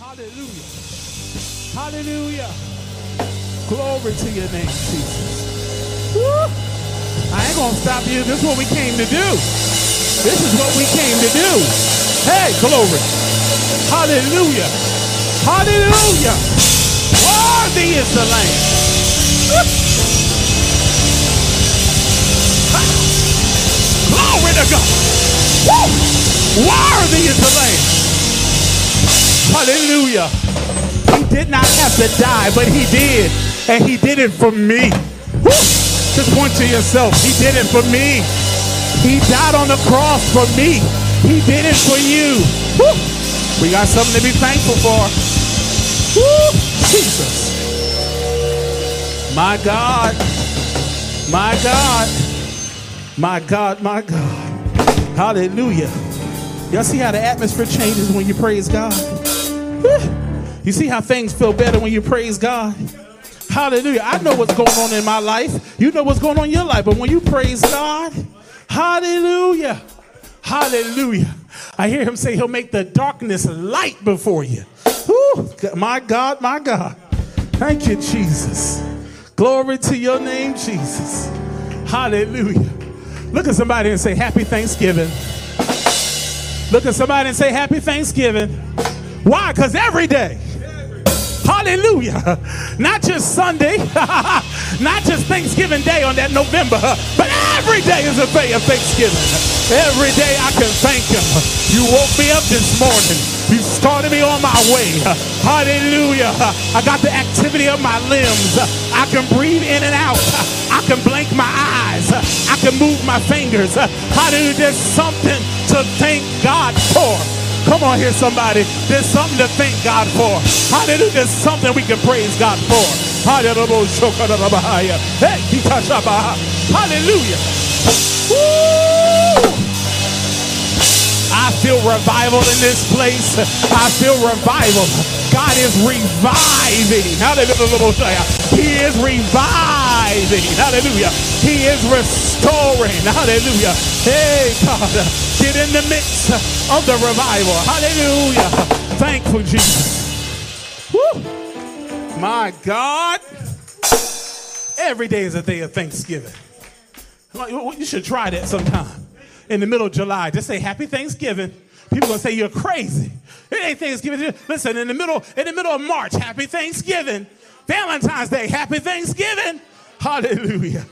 Hallelujah. Hallelujah. Glory to your name, Jesus. Woo. I ain't gonna stop you. This is what we came to do. This is what we came to do. Hey, glory. Hallelujah. Hallelujah. Worthy is the Lamb. Glory to God. Woo. Worthy is the Lamb. Hallelujah. He did not have to die, but he did. And he did it for me. Woo. Just point to yourself. He did it for me. He died on the cross for me. He did it for you. Woo. We got something to be thankful for. Woo. Jesus. My God. My God. My God. My God. Hallelujah. Y'all see how the atmosphere changes when you praise God? You see how things feel better when you praise God? Hallelujah. I know what's going on in my life. You know what's going on in your life. But when you praise God, hallelujah. Hallelujah. I hear him say he'll make the darkness light before you. My God, my God. Thank you, Jesus. Glory to your name, Jesus. Hallelujah. Look at somebody and say, Happy Thanksgiving. Look at somebody and say, Happy Thanksgiving. Why? Because every day. Hallelujah. Not just Sunday, not just Thanksgiving Day on that November, but every day is a day of Thanksgiving. Every day I can thank Him. You woke me up this morning. You started me on my way. Hallelujah. I got the activity of my limbs. I can breathe in and out. I can blink my eyes. I can move my fingers. Hallelujah. There's something to thank God for. Come on here, somebody. There's something to thank God for. Hallelujah. There's something we can praise God for. Hallelujah. Hallelujah. Woo! I feel revival in this place. I feel revival. God is reviving. Hallelujah. He is reviving. Hallelujah. He is restoring. Hallelujah. Hey, God, get in the midst of the revival. Hallelujah. Thankful Jesus. Woo. My God. Every day is a day of Thanksgiving. You should try that sometime. In the middle of July, just say Happy Thanksgiving. People gonna say you're crazy. It ain't Thanksgiving. Listen, in the middle, in the middle of March, Happy Thanksgiving. Valentine's Day, Happy Thanksgiving. Hallelujah.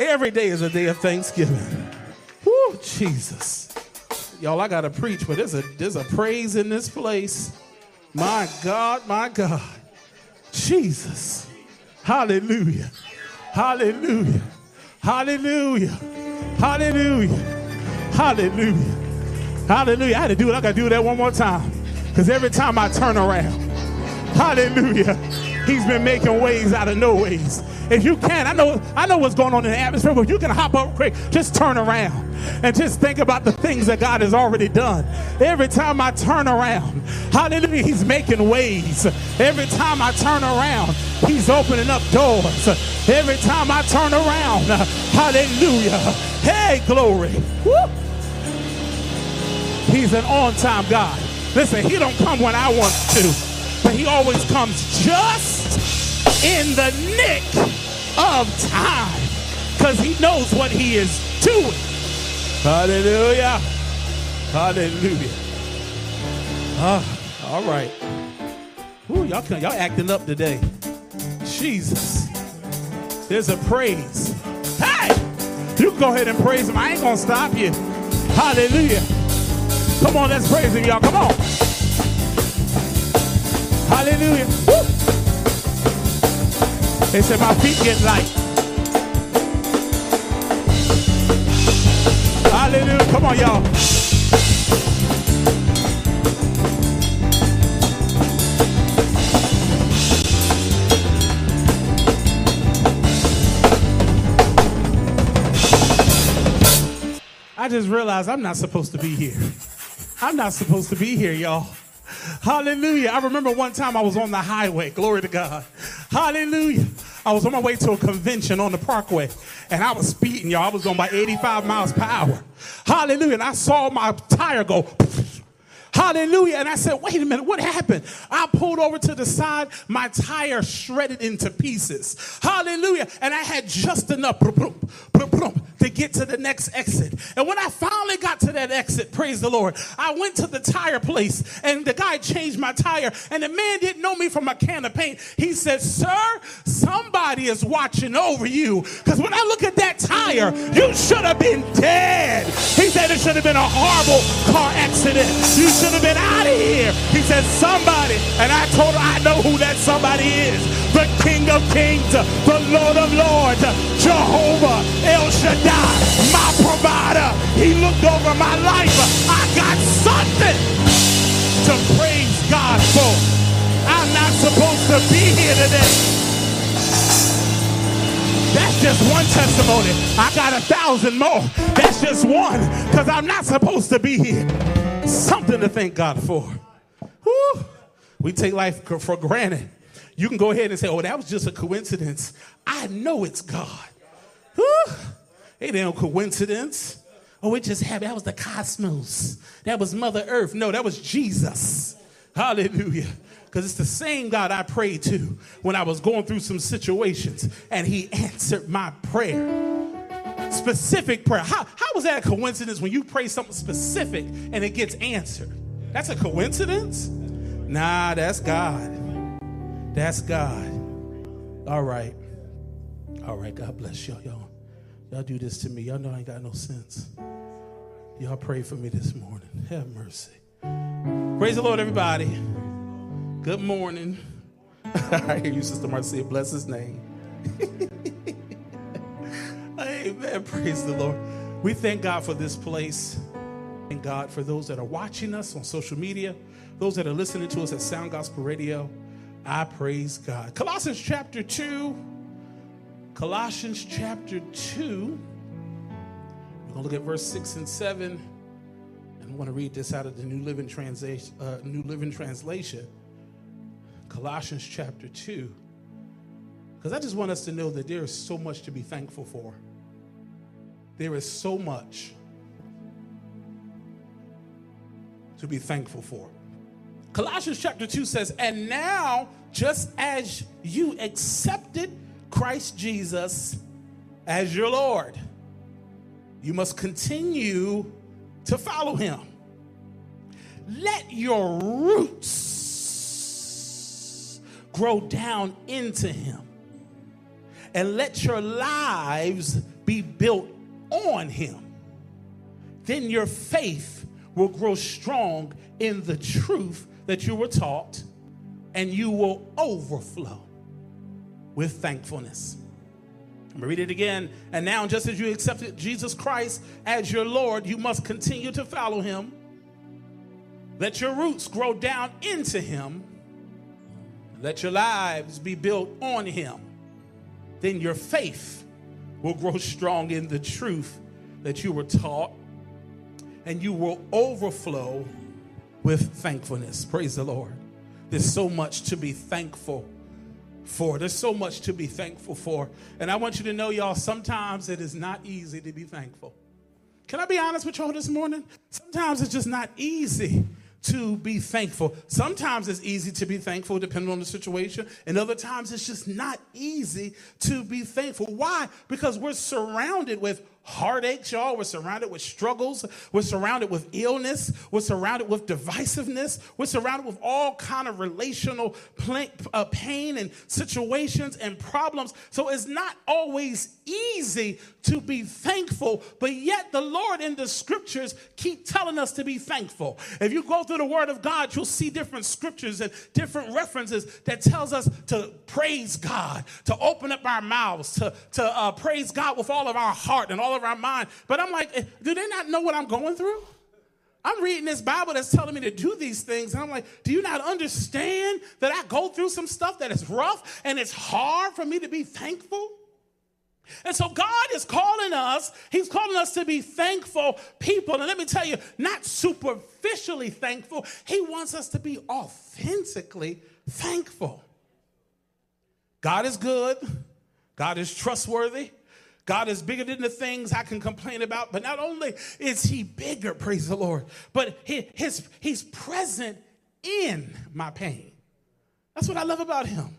Every day is a day of Thanksgiving. Whoo, Jesus. Y'all, I gotta preach, but there's a there's a praise in this place. My God, my God. Jesus. Hallelujah. Hallelujah. Hallelujah. Hallelujah. Hallelujah. Hallelujah. I had to do it. I got to do that one more time. Because every time I turn around, hallelujah, he's been making ways out of no ways. If you can, I know, I know what's going on in the atmosphere, but if you can hop up quick, just turn around and just think about the things that God has already done. Every time I turn around, hallelujah, he's making ways. Every time I turn around, he's opening up doors. Every time I turn around, hallelujah. Hey, glory. Woo. He's an on-time God. Listen, he don't come when I want to, but he always comes just in the nick of time because he knows what he is doing. Hallelujah. Hallelujah. Ah, all right. Ooh, y'all, y'all acting up today. Jesus. There's a praise. Hey! You go ahead and praise him. I ain't going to stop you. Hallelujah. Come on, let's praise him, y'all. Come on. Hallelujah. Woo. They said my feet get light. Hallelujah. Come on, y'all. I just realized I'm not supposed to be here. I'm not supposed to be here, y'all. Hallelujah. I remember one time I was on the highway. Glory to God. Hallelujah. I was on my way to a convention on the parkway and I was speeding, y'all. I was going by 85 miles per hour. Hallelujah. And I saw my tire go. Hallelujah. And I said, wait a minute, what happened? I pulled over to the side, my tire shredded into pieces. Hallelujah. And I had just enough to get to the next exit. And when I finally got to that exit, praise the Lord, I went to the tire place and the guy changed my tire. And the man didn't know me from a can of paint. He said, Sir, somebody is watching over you. Because when I look at that tire, you should have been dead. He said it should have been a horrible car accident. You should have been out of here. He said, Somebody. And I told him, I know who that somebody is. The King of Kings, the Lord of Lords, Jehovah, El Shaddai, my provider. He looked over my life. I got something to praise God for. I'm not supposed to be here today. That's just one testimony. I got a thousand more. That's just one because I'm not supposed to be here. Something to thank God for. We take life for granted. You can go ahead and say, oh, that was just a coincidence. I know it's God. Whew. It ain't no coincidence. Oh, it just happened. That was the cosmos. That was Mother Earth. No, that was Jesus. Hallelujah. Because it's the same God I prayed to when I was going through some situations, and He answered my prayer. Specific prayer. How, how was that a coincidence when you pray something specific and it gets answered? That's a coincidence? Nah, that's God. That's God. All right. All right. God bless y'all. Y'all, y'all do this to me. Y'all know I ain't got no sense. Y'all pray for me this morning. Have mercy. Praise the Lord, everybody. Good morning. I hear you, Sister Marcia. Bless his name. Amen. Praise the Lord. We thank God for this place. Thank God for those that are watching us on social media, those that are listening to us at Sound Gospel Radio. I praise God. Colossians chapter 2. Colossians chapter 2. We're going to look at verse 6 and 7. And I want to read this out of the New Living Translation. Uh, New Living Translation. Colossians chapter 2. Because I just want us to know that there is so much to be thankful for. There is so much to be thankful for. Colossians chapter 2 says, And now, just as you accepted Christ Jesus as your Lord, you must continue to follow him. Let your roots grow down into him, and let your lives be built on him. Then your faith will grow strong in the truth that you were taught, and you will overflow with thankfulness. I'm gonna read it again. And now, just as you accepted Jesus Christ as your Lord, you must continue to follow him. Let your roots grow down into him. Let your lives be built on him. Then your faith will grow strong in the truth that you were taught, and you will overflow with thankfulness. Praise the Lord. There's so much to be thankful for. There's so much to be thankful for. And I want you to know, y'all, sometimes it is not easy to be thankful. Can I be honest with y'all this morning? Sometimes it's just not easy to be thankful. Sometimes it's easy to be thankful depending on the situation, and other times it's just not easy to be thankful. Why? Because we're surrounded with heartaches, y'all. We're surrounded with struggles. We're surrounded with illness. We're surrounded with divisiveness. We're surrounded with all kind of relational uh, pain and situations and problems. So it's not always easy to be thankful, but yet the Lord in the scriptures keep telling us to be thankful. If you go through the word of God, you'll see different scriptures and different references that tells us to praise God, to open up our mouths, to, to uh, praise God with all of our heart and all all of our mind. But I'm like, eh, do they not know what I'm going through? I'm reading this Bible that's telling me to do these things. And I'm like, do you not understand that I go through some stuff that is rough and it's hard for me to be thankful? And so God is calling us, He's calling us to be thankful people. And let me tell you, not superficially thankful, He wants us to be authentically thankful. God is good, God is trustworthy, God is bigger than the things I can complain about, but not only is He bigger, praise the Lord, but he, his, He's present in my pain. That's what I love about Him.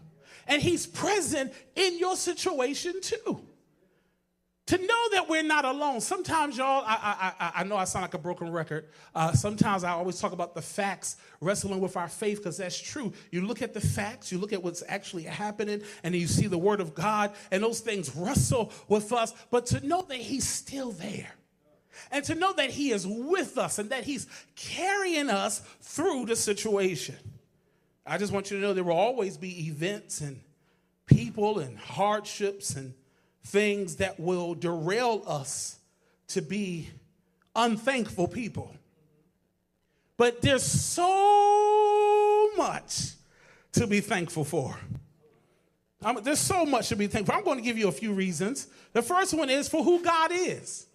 And He's present in your situation too to know that we're not alone. Sometimes, y'all, I, I, I know I sound like a broken record. Uh, sometimes I always talk about the facts, wrestling with our faith, because that's true. You look at the facts, you look at what's actually happening, and you see the Word of God, and those things wrestle with us. But to know that He's still there, and to know that He is with us, and that He's carrying us through the situation. I just want you to know there will always be events and people and hardships and things that will derail us to be unthankful people. But there's so much to be thankful for. I'm, there's so much to be thankful. I'm going to give you a few reasons. The first one is for who God is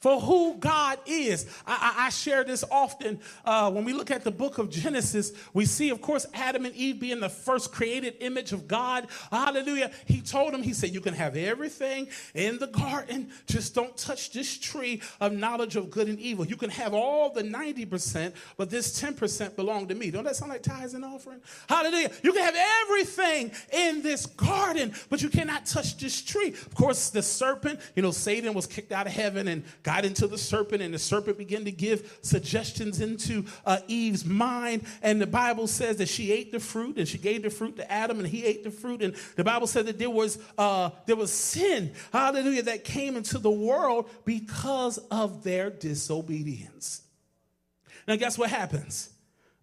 for who God is. I, I, I share this often. Uh, when we look at the book of Genesis, we see, of course, Adam and Eve being the first created image of God. Hallelujah. He told them, He said, You can have everything in the garden, just don't touch this tree of knowledge of good and evil. You can have all the 90%, but this 10% belong to me. Don't that sound like tithes and offering? Hallelujah. You can have everything in this garden, but you cannot touch this tree. Of course, the serpent, you know, Satan was kicked out of heaven and got into the serpent, and the serpent began to give suggestions into uh, Eve's mind. And the Bible says that she ate the fruit, and she gave the fruit to Adam, and he ate the fruit. And the Bible said that there was uh, there was sin, hallelujah, that came into the world because of their disobedience. Now, guess what happens?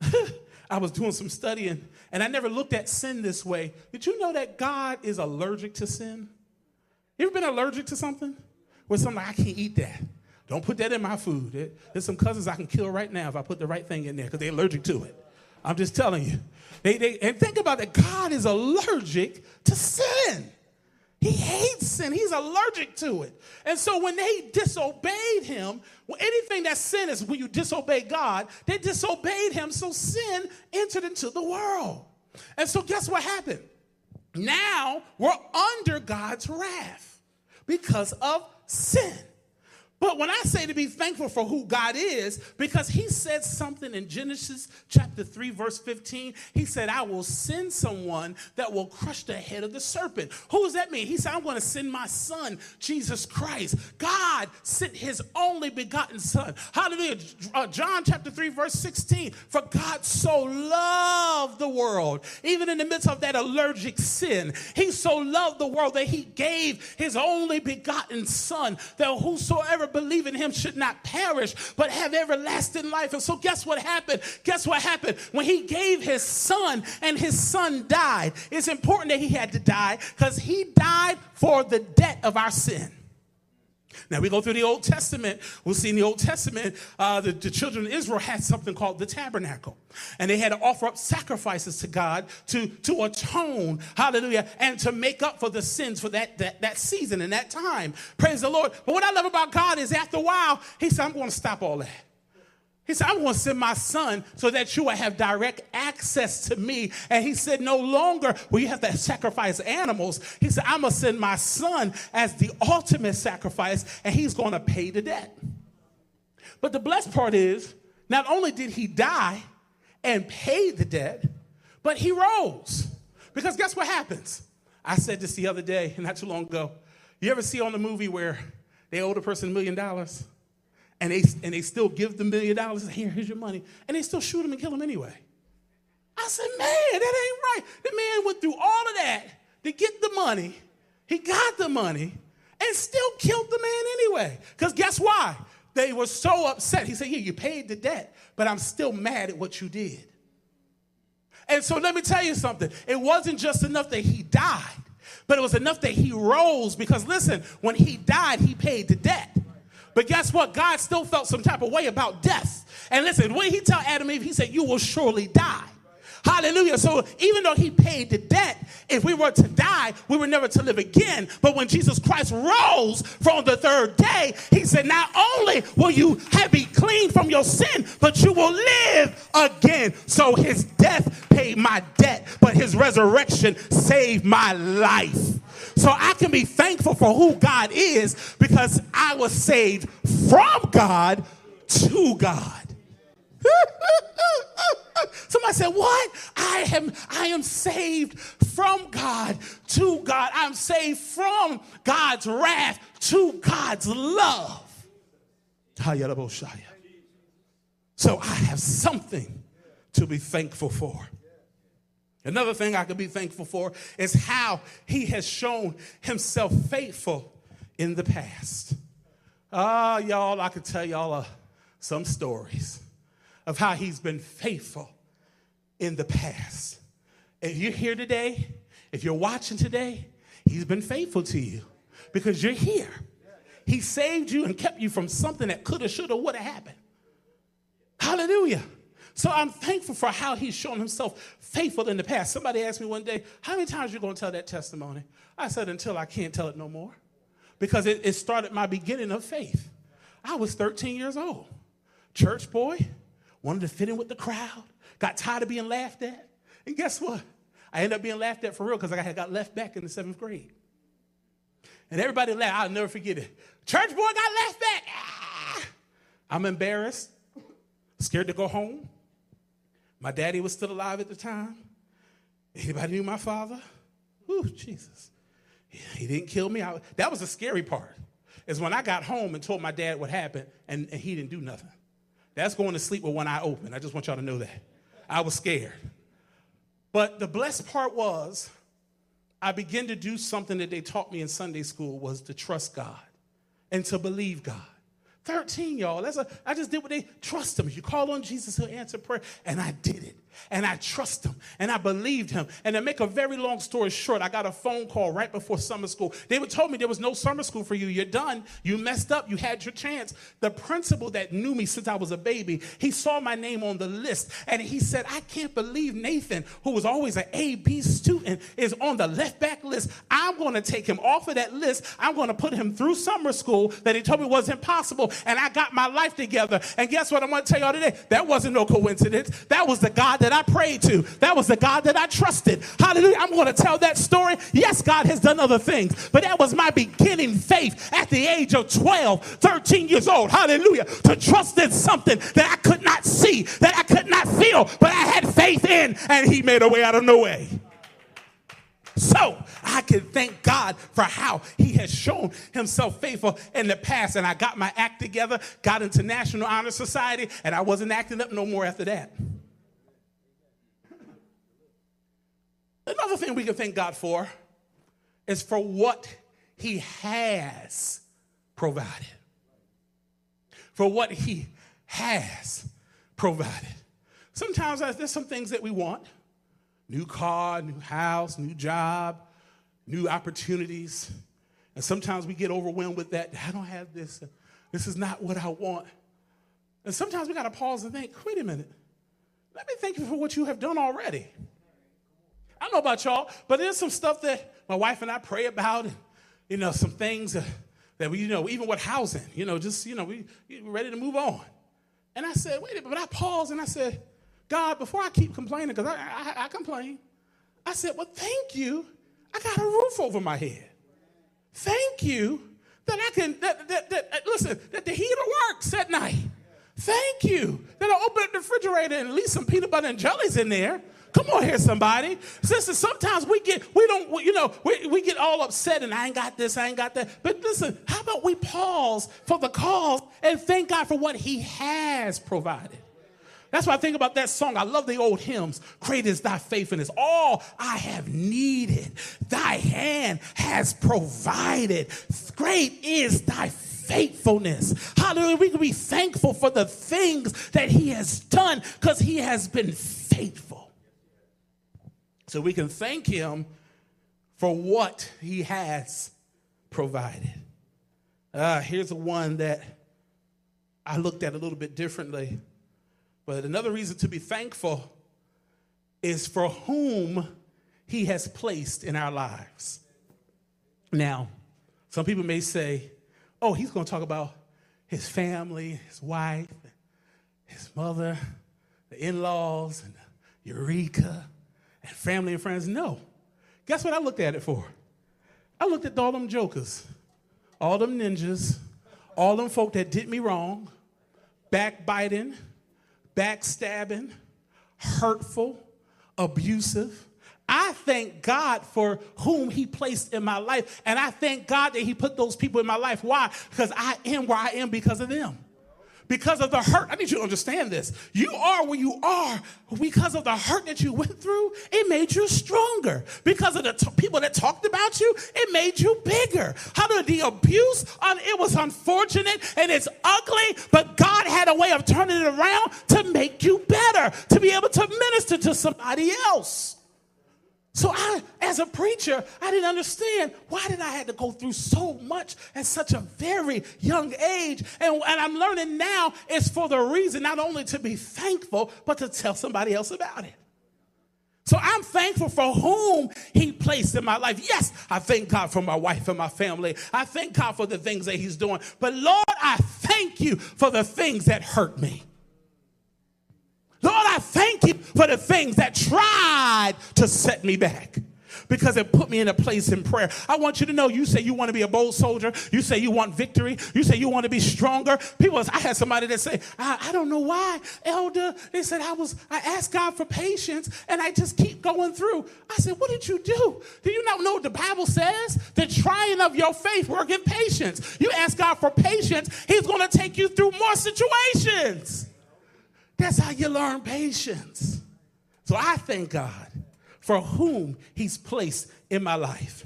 I was doing some studying, and I never looked at sin this way. Did you know that God is allergic to sin? You ever been allergic to something? Where something like, I can't eat that. Don't put that in my food. There's some cousins I can kill right now if I put the right thing in there because they're allergic to it. I'm just telling you. They, they, and think about that. God is allergic to sin. He hates sin. He's allergic to it. And so when they disobeyed him, anything that sin is when you disobey God, they disobeyed him. So sin entered into the world. And so guess what happened? Now we're under God's wrath because of sin. But when I say to be thankful for who God is, because he said something in Genesis chapter 3, verse 15, he said, I will send someone that will crush the head of the serpent. Who does that mean? He said, I'm going to send my son, Jesus Christ. God sent his only begotten son. Hallelujah. Uh, John chapter 3, verse 16, for God so loved the world, even in the midst of that allergic sin, he so loved the world that he gave his only begotten son, that whosoever believe in him should not perish, but have everlasting life. And so, guess what happened? Guess what happened? When he gave his son and his son died, it's important that he had to die because he died for the debt of our sin. Now we go through the Old Testament. We'll see in the Old Testament, uh, the, the, children of Israel had something called the tabernacle. And they had to offer up sacrifices to God to, to atone, hallelujah, and to make up for the sins for that, that, that season and that time. Praise the Lord. But what I love about God is after a while, he said, I'm going to stop all that. He said, I'm going to send my son so that you will have direct access to me. And he said, No longer will you have to sacrifice animals. He said, I'm going to send my son as the ultimate sacrifice, and he's going to pay the debt. But the blessed part is, not only did he die and pay the debt, but he rose. Because guess what happens? I said this the other day, not too long ago. You ever see on the movie where they owe the person a million dollars? And they, and they still give the million dollars. Here, here's your money. And they still shoot him and kill him anyway. I said, man, that ain't right. The man went through all of that to get the money. He got the money and still killed the man anyway. Because guess why? They were so upset. He said, Yeah, you paid the debt, but I'm still mad at what you did. And so let me tell you something. It wasn't just enough that he died, but it was enough that he rose because listen, when he died, he paid the debt. But guess what? God still felt some type of way about death. And listen, when he tell Adam Eve, he said, You will surely die. Hallelujah. So even though he paid the debt, if we were to die, we were never to live again. But when Jesus Christ rose from the third day, he said, Not only will you have be clean from your sin, but you will live again. So his death paid my debt, but his resurrection saved my life. So I can be thankful for who God is because I was saved from God to God. Somebody said, What? I am, I am saved from God to God. I'm saved from God's wrath to God's love. So I have something to be thankful for. Another thing I could be thankful for is how he has shown himself faithful in the past. Ah, y'all, I could tell y'all uh, some stories of how he's been faithful in the past. If you're here today, if you're watching today, he's been faithful to you because you're here. He saved you and kept you from something that could have, should have, would have happened. Hallelujah. So I'm thankful for how he's shown himself faithful in the past. Somebody asked me one day, How many times are you going to tell that testimony? I said, Until I can't tell it no more. Because it, it started my beginning of faith. I was 13 years old, church boy, wanted to fit in with the crowd, got tired of being laughed at. And guess what? I ended up being laughed at for real because I had got left back in the seventh grade. And everybody laughed. I'll never forget it. Church boy got left back. Ah! I'm embarrassed, scared to go home. My daddy was still alive at the time. Anybody knew my father? Ooh, Jesus. He didn't kill me. I, that was the scary part, is when I got home and told my dad what happened and, and he didn't do nothing. That's going to sleep with one eye open. I just want y'all to know that. I was scared. But the blessed part was I began to do something that they taught me in Sunday school was to trust God and to believe God. 13, y'all. That's a, I just did what they trust him. You call on Jesus, he'll answer prayer. And I did it. And I trust him. And I believed him. And to make a very long story short, I got a phone call right before summer school. They would told me there was no summer school for you. You're done. You messed up. You had your chance. The principal that knew me since I was a baby, he saw my name on the list. And he said, I can't believe Nathan, who was always an A, B student, is on the left back list. I'm going to take him off of that list. I'm going to put him through summer school that he told me was impossible and I got my life together. And guess what? I'm gonna tell y'all today that wasn't no coincidence. That was the God that I prayed to, that was the God that I trusted. Hallelujah. I'm going to tell that story. Yes, God has done other things, but that was my beginning faith at the age of 12, 13 years old. Hallelujah. To trust in something that I could not see, that I could not feel, but I had faith in, and He made a way out of no way. So I can thank God for how He has shown Himself faithful in the past. And I got my act together, got into National Honor Society, and I wasn't acting up no more after that. Another thing we can thank God for is for what He has provided. For what He has provided. Sometimes there's some things that we want new car, new house, new job, new opportunities. And sometimes we get overwhelmed with that. I don't have this. This is not what I want. And sometimes we got to pause and think wait a minute. Let me thank you for what you have done already. I don't know about y'all, but there's some stuff that my wife and I pray about, and, you know, some things that, that we, you know, even with housing, you know, just, you know, we, we're ready to move on. And I said, wait a minute, but I paused and I said, God, before I keep complaining, because I, I, I complain, I said, Well, thank you. I got a roof over my head. Thank you that I can, that, that, that, listen, that the heater works at night. Thank you that I open up the refrigerator and leave some peanut butter and jellies in there. Come on here, somebody. Sisters, sometimes we get, we don't, you know, we, we get all upset and I ain't got this, I ain't got that. But listen, how about we pause for the cause and thank God for what He has provided? That's why I think about that song. I love the old hymns. Great is thy faithfulness. All I have needed, thy hand has provided. Great is thy faithfulness. Hallelujah. We can be thankful for the things that he has done because he has been faithful. So we can thank him for what he has provided. Uh, here's the one that I looked at a little bit differently. But another reason to be thankful is for whom he has placed in our lives. Now, some people may say, oh, he's going to talk about his family, his wife, his mother, the in laws, and Eureka, and family and friends. No. Guess what I looked at it for? I looked at all them jokers, all them ninjas, all them folk that did me wrong, backbiting, backstabbing, hurtful, abusive. I thank God for whom He placed in my life. And I thank God that He put those people in my life. Why? Because I am where I am because of them because of the hurt. I need you to understand this. You are where you are because of the hurt that you went through. It made you stronger. Because of the t- people that talked about you, it made you bigger. How did the abuse? It was unfortunate and it's ugly, but God had a way of turning it around to make you better, to be able to minister to somebody else. So I, as a preacher, I didn't understand why did I have to go through so much at such a very young age. And, and I'm learning now it's for the reason not only to be thankful, but to tell somebody else about it. So I'm thankful for whom he placed in my life. Yes, I thank God for my wife and my family. I thank God for the things that he's doing. But Lord, I thank you for the things that hurt me. Lord, I thank you for the things that tried to set me back because it put me in a place in prayer. I want you to know you say you want to be a bold soldier. You say you want victory. You say you want to be stronger. People, I had somebody that say, I, I don't know why, elder. They said, I was, I asked God for patience and I just keep going through. I said, What did you do? Do you not know what the Bible says? The trying of your faith work in patience. You ask God for patience, He's going to take you through more situations. That's how you learn patience. So I thank God for whom He's placed in my life.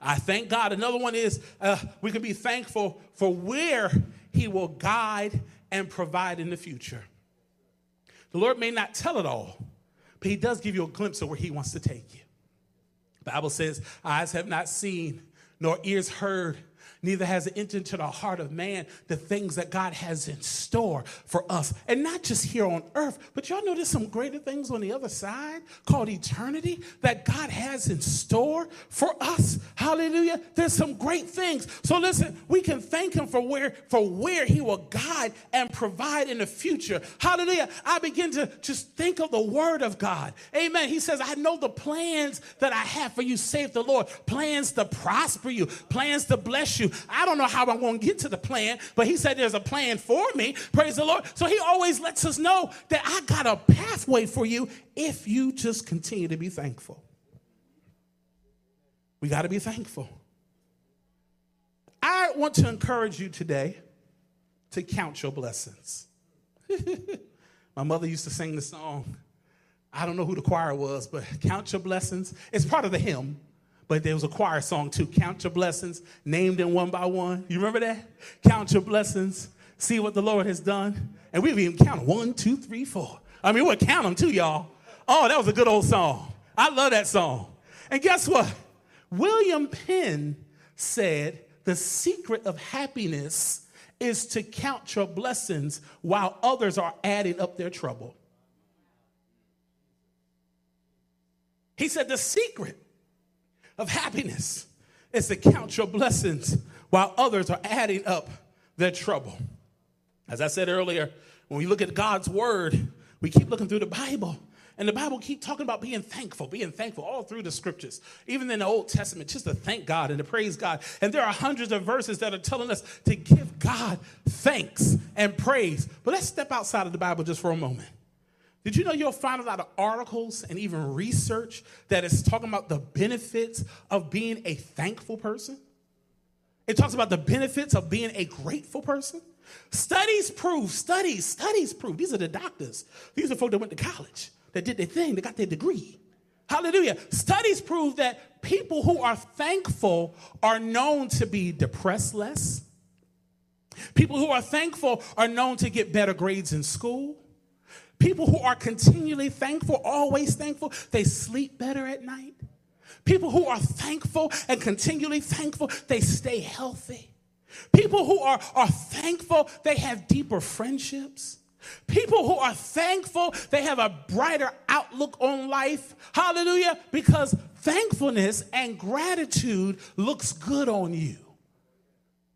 I thank God. Another one is uh, we can be thankful for where He will guide and provide in the future. The Lord may not tell it all, but He does give you a glimpse of where He wants to take you. The Bible says, Eyes have not seen, nor ears heard, neither has it entered into the heart of man the things that God has in store for us. And not just here on earth, but y'all know there's some greater things on the other side called eternity that God has in store for us. Hallelujah. There's some great things. So listen, we can thank him for where for where he will guide and provide in the future. Hallelujah. I begin to just think of the word of God. Amen. He says, I know the plans that I have for you, save the Lord. Plans to prosper you, plans to bless you, I don't know how I'm going to get to the plan, but he said there's a plan for me. Praise the Lord. So he always lets us know that I got a pathway for you if you just continue to be thankful. We got to be thankful. I want to encourage you today to count your blessings. My mother used to sing the song. I don't know who the choir was, but count your blessings. It's part of the hymn. But there was a choir song too. Count your blessings, named them one by one. You remember that? Count your blessings, see what the Lord has done. And we even count one, two, three, four. I mean, we'll count them too, y'all. Oh, that was a good old song. I love that song. And guess what? William Penn said, The secret of happiness is to count your blessings while others are adding up their trouble. He said, The secret of happiness is to count your blessings while others are adding up their trouble. As I said earlier, when we look at God's word, we keep looking through the Bible. And the Bible keep talking about being thankful, being thankful all through the scriptures, even in the Old Testament, just to thank God and to praise God. And there are hundreds of verses that are telling us to give God thanks and praise. But let's step outside of the Bible just for a moment. Did you know you'll find a lot of articles and even research that is talking about the benefits of being a thankful person? It talks about the benefits of being a grateful person. Studies prove, studies, studies prove. These are the doctors. These are folks that went to college, that did their thing, they got their degree. Hallelujah. Studies prove that people who are thankful are known to be depressed less. People who are thankful are known to get better grades in school. People who are continually thankful, always thankful, they sleep better at night. People who are thankful and continually thankful, they stay healthy. People who are, are thankful, they have deeper friendships. People who are thankful, they have a brighter outlook on life. Hallelujah. Because thankfulness and gratitude looks good on you.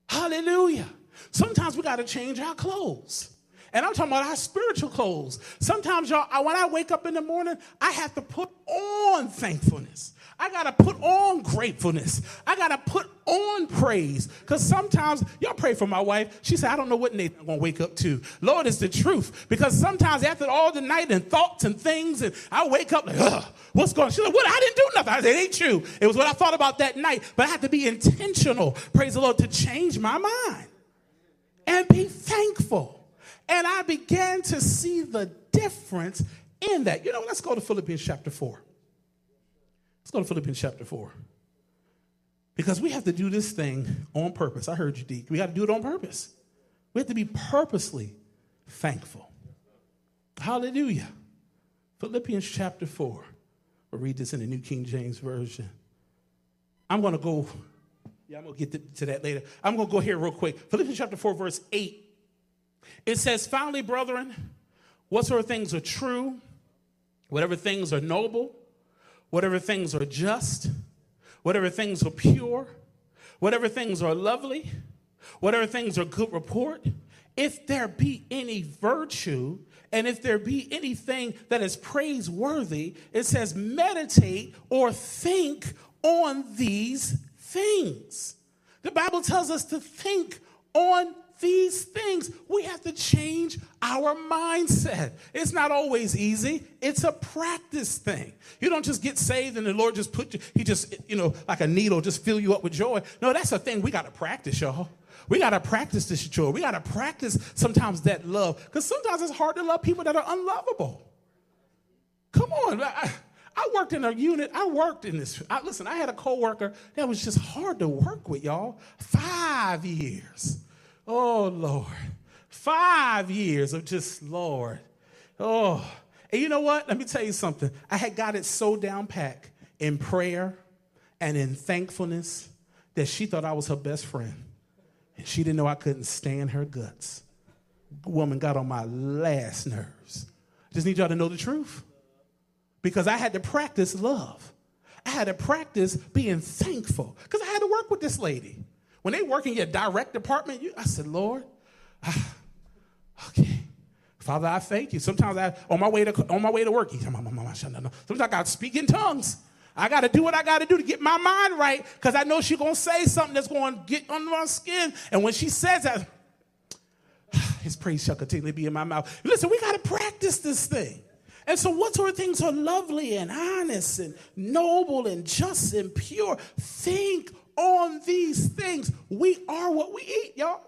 Hallelujah. Sometimes we got to change our clothes And I'm talking about our spiritual clothes. Sometimes, y'all, I, when I wake up in the morning, I have to put on thankfulness. I got to put on gratefulness. I got to put on praise. Because sometimes, y'all pray for my wife. She said, I don't know what Nathan to wake up to. Lord, it's the truth. Because sometimes after all the night and thoughts and things, and I wake up like, ugh, what's going on? She's like, what? I didn't do nothing. I said, it ain't true. It was what I thought about that night. But I have to be intentional, praise the Lord, to change my mind and be thankful. And I began to see the difference in that. You know, let's go to Philippians chapter 4. Let's go to Philippians chapter 4. Because we have to do this thing on purpose. I heard you, Deke. We got to do it on purpose. We have to be purposely thankful. Hallelujah. Philippians chapter 4. We'll read this in the New King James Version. I'm going to go, yeah, I'm going to get to, that later. I'm going to go here real quick. Philippians chapter 4, verse 8 it says, finally, brethren, whatsoever things are true, whatever things are noble, whatever things are just, whatever things are pure, whatever things are lovely, whatever things are good report, if there be any virtue, and if there be anything that is praiseworthy, it says, meditate or think on these things. The Bible tells us to think on these things. We have to change our mindset. It's not always easy. It's a practice thing. You don't just get saved and the Lord just put you, he just, you know, like a needle, just fill you up with joy. No, that's a thing we got to practice, y'all. We got to practice this joy. We got to practice sometimes that love because sometimes it's hard to love people that are unlovable. Come on. I, I worked in a unit. I worked in this. I, listen, I had a coworker that was just hard to work with, y'all. Five years. Oh, Lord. Five years of just, Lord. Oh. And you know what? Let me tell you something. I had got it so down packed in prayer and in thankfulness that she thought I was her best friend. And she didn't know I couldn't stand her guts. Woman got on my last nerves. Just need y'all to know the truth. Because I had to practice love. I had to practice being thankful. Because I had to work with this lady. When they work in your direct department, you, I said, Lord, ah, okay. Father, I thank you. Sometimes I on my way to on my way to work, sometimes I got to speak in tongues. I got to do what I got to do to get my mind right because I know she's to say something that's going to get under my skin. And when she says that, his praise shall continually be in my mouth. Listen, we got to practice this thing. And so, what sort of things are lovely and honest and noble and just and pure? Think on these things. We are what we eat, y'all.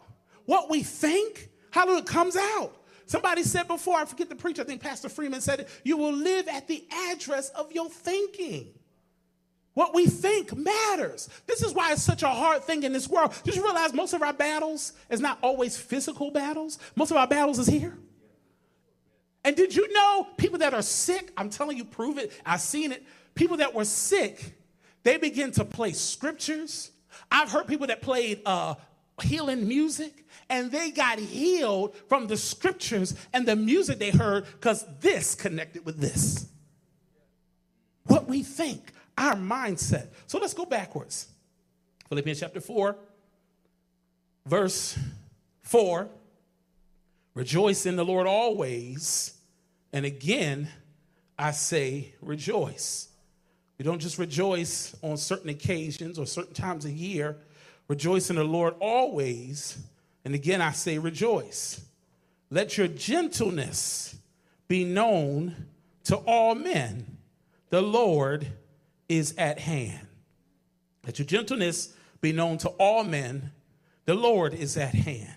What we think, how it comes out. Somebody said before, I forget the preacher, I think Pastor Freeman said it, you will live at the address of your thinking. What we think matters. This is why it's such a hard thing in this world. Just realize most of our battles is not always physical battles. Most of our battles is here. And did you know people that are sick, I'm telling you, prove it, I've seen it, people that were sick they begin to play scriptures. I've heard people that played uh, healing music and they got healed from the scriptures and the music they heard because this connected with this. What we think, our mindset. So let's go backwards. Philippians chapter 4, verse 4 Rejoice in the Lord always. And again, I say rejoice. Don't just rejoice on certain occasions or certain times a year. Rejoice in the Lord always. And again, I say rejoice. Let your gentleness be known to all men. The Lord is at hand. Let your gentleness be known to all men. The Lord is at hand.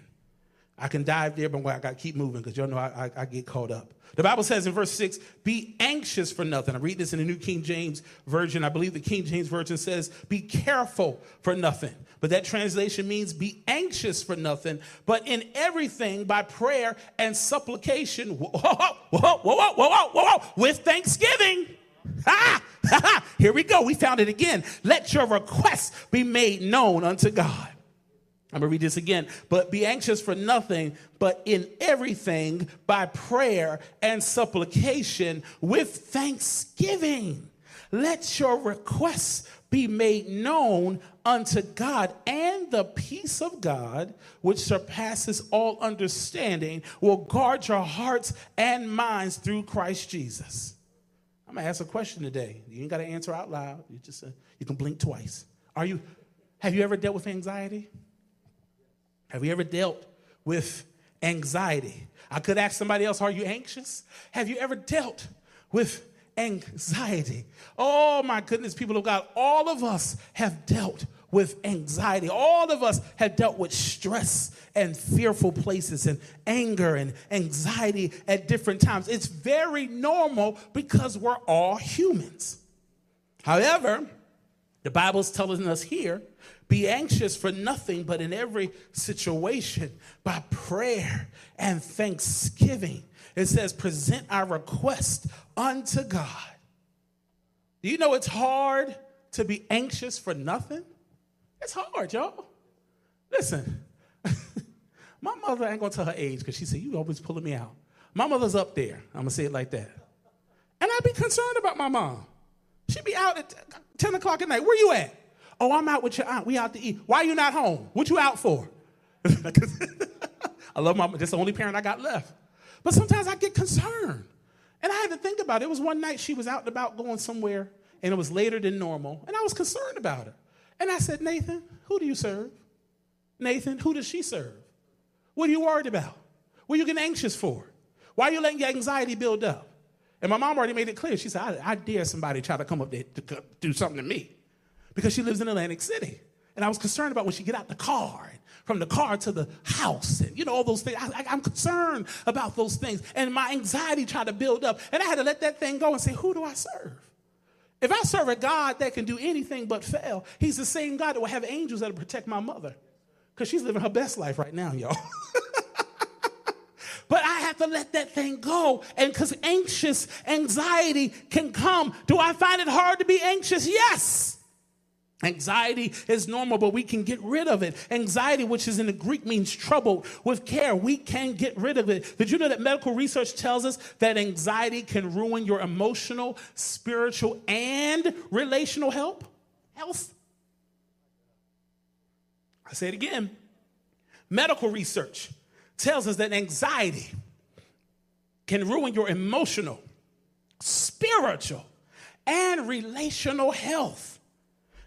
I can dive there, but I got to keep moving because y'all know I, I, I, get caught up. The Bible says in verse 6, be anxious for nothing. I read this in the New King James Version. I believe the King James Version says, be careful for nothing. But that translation means be anxious for nothing, but in everything by prayer and supplication, whoa, whoa, whoa, whoa, whoa, whoa, whoa, with thanksgiving. Ha, ha, ha. Here we go. We found it again. Let your requests be made known unto God. I'm going to read this again. But be anxious for nothing, but in everything by prayer and supplication with thanksgiving. let your requests be made known unto God, and the peace of God, which surpasses all understanding, will guard your hearts and minds through Christ Jesus. I'm gonna ask a question today. You ain't gotta answer out loud. You just uh, you can blink twice. Are you? Have you ever dealt with anxiety? Have you ever dealt with anxiety? I could ask somebody else, Are you anxious? Have you ever dealt with anxiety? Oh my goodness, people of God, all of us have dealt with anxiety. All of us have dealt with stress and fearful places and anger and anxiety at different times. It's very normal because we're all humans. However, the Bible's telling us here be anxious for nothing, but in every situation, by prayer and thanksgiving, it says, present our request unto God. Do you know it's hard to be anxious for nothing? It's hard, y'all. Listen, my mother ain't gonna tell her age because she said, You always pulling me out. My mother's up there. I'm gonna say it like that. And I'd be concerned about my mom. She'd be out at 10 o'clock at night. Where you at? Oh, I'm out with your aunt. We out to eat. Why are you not home? What you out for? I love my mom. That's the only parent I got left. But sometimes I get concerned. And I had to think about it. It was one night she was out and about going somewhere, and it was later than normal. And I was concerned about her. And I said, Nathan, who do you serve? Nathan, who does she serve? What are you worried about? What are you getting anxious for? Why are you letting your anxiety build up? And my mom already made it clear. She said, I, I dare somebody try to come up there to do something to me because she lives in Atlantic City. And I was concerned about when she get out the car, from the car to the house, and you know, all those things. I, am concerned about those things. And my anxiety tried to build up. And I had to let that thing go and say, who do I serve? If I serve a God that can do anything but fail, he's the same God that will have angels that will protect my mother. Because she's living her best life right now, y'all. but I have to let that thing go. And because anxious anxiety can come. Do I find it hard to be anxious? Yes. Anxiety is normal, but we can get rid of it. Anxiety, which is in the Greek means trouble with care, we can get rid of it. Did you know that medical research tells us that anxiety can ruin your emotional, spiritual, and relational health? Health. I say it again. Medical research tells us that anxiety can ruin your emotional, spiritual, and relational health.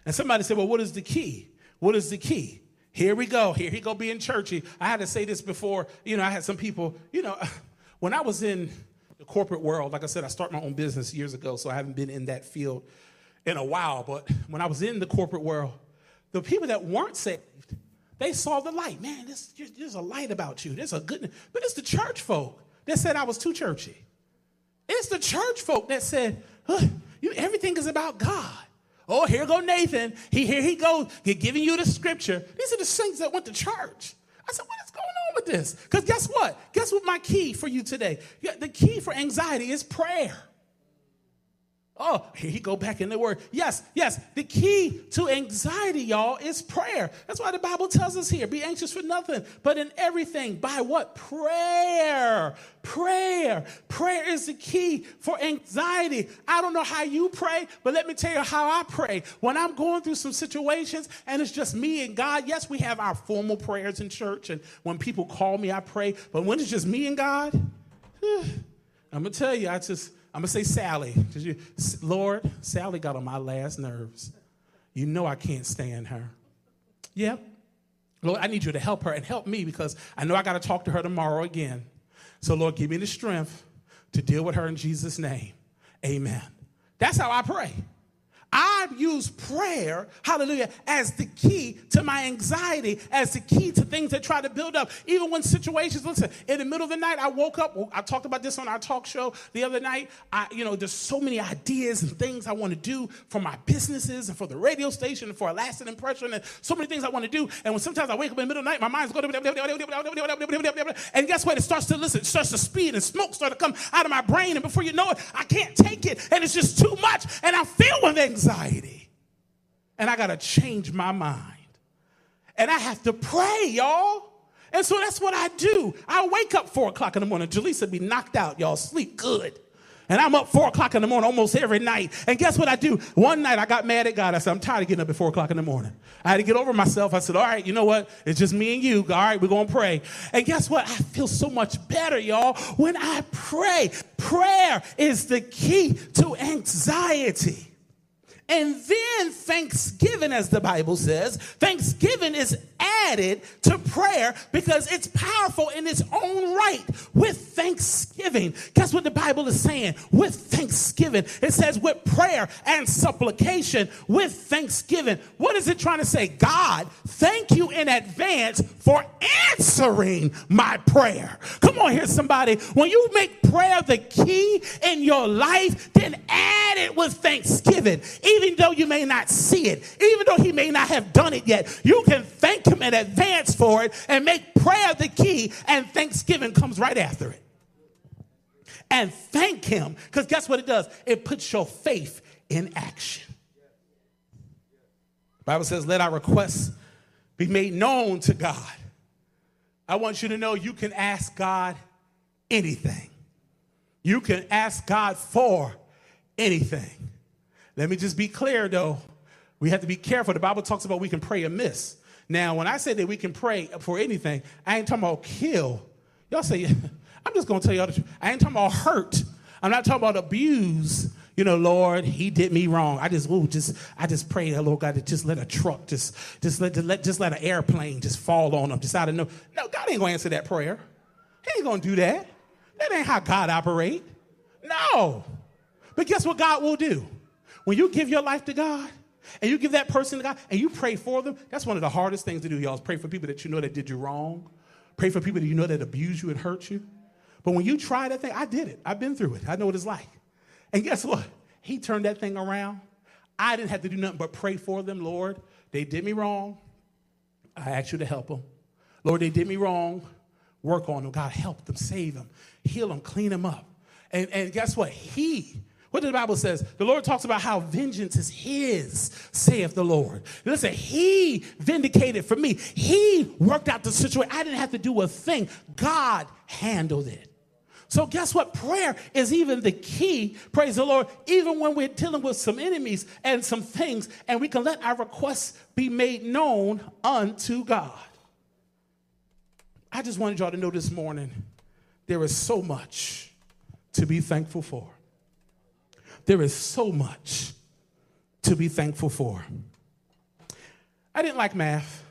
And somebody said, Well, what is the key? What is the key? Here we go. Here he go being churchy. I had to say this before. You know, I had some people, you know, when I was in the corporate world, like I said, I started my own business years ago, so I haven't been in that field in a while. But when I was in the corporate world, the people that weren't saved, they saw the light. Man, this, there's a light about you. There's a good, but it's the church folk that said I was too churchy. It's the church folk that said, huh, you, everything is about God. Oh, here go Nathan. He here he goes, giving you the scripture. These are the saints that went to church. I said, what is going on with this? Because guess what? Guess what my key for you today? The key for anxiety is prayer. Oh, here he go back in the word. Yes, yes. The key to anxiety, y'all, is prayer. That's why the Bible tells us here be anxious for nothing, but in everything by what? Prayer. Prayer. Prayer is the key for anxiety. I don't know how you pray, but let me tell you how I pray. When I'm going through some situations and it's just me and God, yes, we have our formal prayers in church, and when people call me, I pray. But when it's just me and God, I'm going to tell you, I just I'm gonna say Sally, because you, Lord, Sally got on my last nerves. You know I can't stand her. Yep. Lord, I need you to help her and help me because I know I got to talk to her tomorrow again. So, Lord, give me the strength to deal with her in Jesus' name. Amen. That's how I pray. I've used prayer, hallelujah, as the key to my anxiety, as the key to things that try to build up. Even when situations, listen, in the middle of the night, I woke up. I talked about this on our talk show the other night. I, you know, there's so many ideas and things I want to do for my businesses and for the radio station and for a lasting impression and so many things I want to do. And when sometimes I wake up in the middle of the night, my mind's going, and guess what? It starts to listen, it starts to speed and smoke starts to come out of my brain. And before you know it, I can't take it. And it's just too much. And I feel with anxiety anxiety. And I got to change my mind. And I have to pray, y'all. And so that's what I do. I wake up four o'clock in the morning. Jaleesa be knocked out, y'all. Sleep good. And I'm up four o'clock in the morning almost every night. And guess what I do? One night I got mad at God. I said, I'm tired of getting up at four o'clock in the morning. I had to get over myself. I said, All right, you know what? It's just me and you. All right, we're going to pray. And guess what? I feel so much better, y'all, when I pray. Prayer is the key to anxiety. And then thanksgiving, as the Bible says, thanksgiving is added to prayer because it's powerful in its own right with thanksgiving. Guess what the Bible is saying? With thanksgiving. It says with prayer and supplication with thanksgiving. What is it trying to say? God, thank you in advance for answering my prayer. Come on here, somebody. When you make prayer the key in your life, then add it with thanksgiving even though you may not see it, even though he may not have done it yet, you can thank him in advance for it and make prayer the key, and thanksgiving comes right after it. And thank him, because guess what it does? It puts your faith in action. Bible says, Let our requests be made known to God. I want you to know you can ask God anything. You can ask God for anything. Let me just be clear though. We have to be careful. The Bible talks about we can pray amiss. Now, when I say that we can pray for anything, I ain't talking about kill. Y'all say, I'm just gonna tell y'all the truth. I ain't talking about hurt. I'm not talking about abuse. You know, Lord, he did me wrong. I just, ooh, just, I just pray, that Lord God, to just let a truck, just, just let, just let, just let an airplane just fall on him, just out of no. No, God ain't gonna answer that prayer. He ain't gonna do that. That ain't how God operate. No. But guess what God will do? When you give your life to God and you give that person to God and you pray for them, that's one of the hardest things to do, y'all, is pray for people that you know that did you wrong. Pray for people that you know that abused you and hurt you. But when you try that thing, I did it. I've been through it. I know what it's like. And guess what? He turned that thing around. I didn't have to do nothing but pray for them, Lord. They did me wrong. I ask you to help them. Lord, they did me wrong. Work on them. God, help them, save them, heal them, clean them up. And, and guess what? He what the Bible says? The Lord talks about how vengeance is His, saith the Lord. Listen, He vindicated for me. He worked out the situation. I didn't have to do a thing. God handled it. So, guess what? Prayer is even the key, praise the Lord, even when we're dealing with some enemies and some things, and we can let our requests be made known unto God. I just wanted y'all to know this morning there is so much to be thankful for. There is so much to be thankful for. I didn't like math.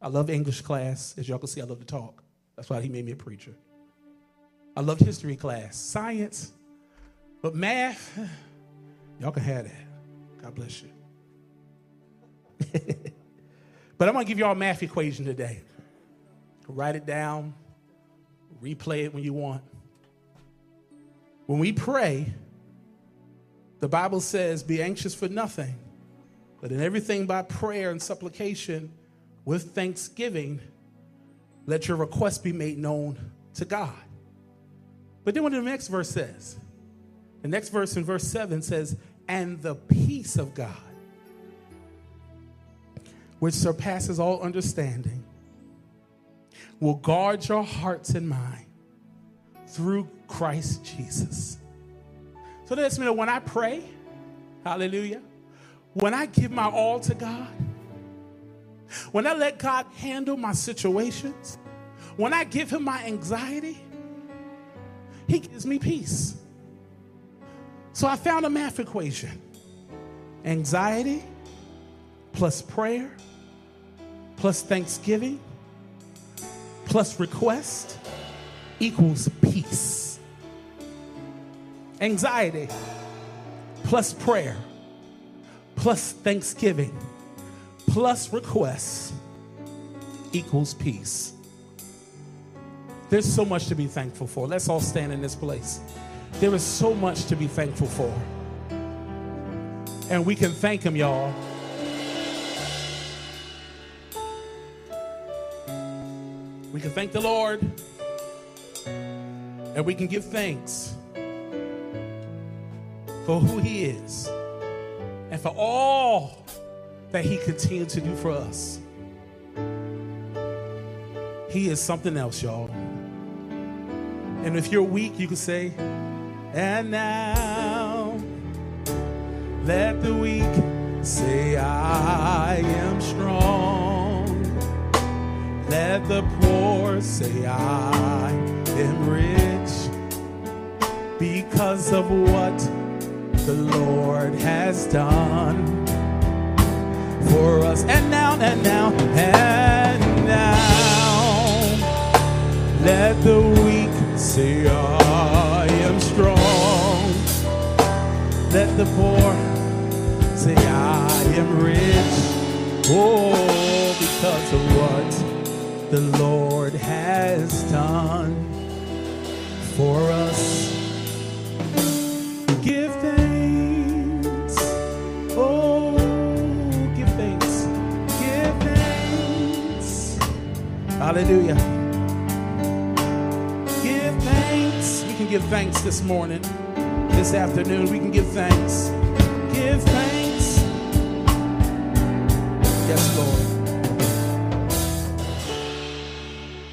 I love English class. As y'all can see, I love to talk. That's why he made me a preacher. I loved history class, science, but math, y'all can have that. God bless you. but I'm gonna give y'all a math equation today. Write it down, replay it when you want. When we pray, the Bible says, Be anxious for nothing, but in everything by prayer and supplication with thanksgiving, let your requests be made known to God. But then what the next verse says, the next verse in verse 7 says, And the peace of God, which surpasses all understanding, will guard your hearts and mind through Christ Jesus. So that lets me know when I pray, hallelujah, when I give my all to God, when I let God handle my situations, when I give Him my anxiety, He gives me peace. So I found a math equation. Anxiety plus prayer plus thanksgiving plus request equals peace anxiety, plus prayer, plus thanksgiving, plus requests equals peace. There's so much to be thankful for. Let's all stand in this place. There is so much to be thankful for. And we can thank Him, y'all. We can thank the Lord. And we can give thanks for who He is and for all that He continues to do for us. He is something else, y'all. And if you're weak, you can say, And now let the weak say, I am strong. Let the poor say, I am rich because of what the Lord has done for us. And now, and now, and now, let the weak say, I am strong. Let the poor say, I am rich. Oh, because of what the Lord has done for us. Hallelujah. Give thanks. We can give thanks this morning, this afternoon. We can give thanks. Give thanks. Yes, Lord.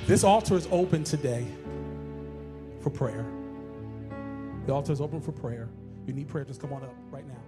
This altar is open today for prayer. The altar is open for prayer. You need prayer, just come on up right now.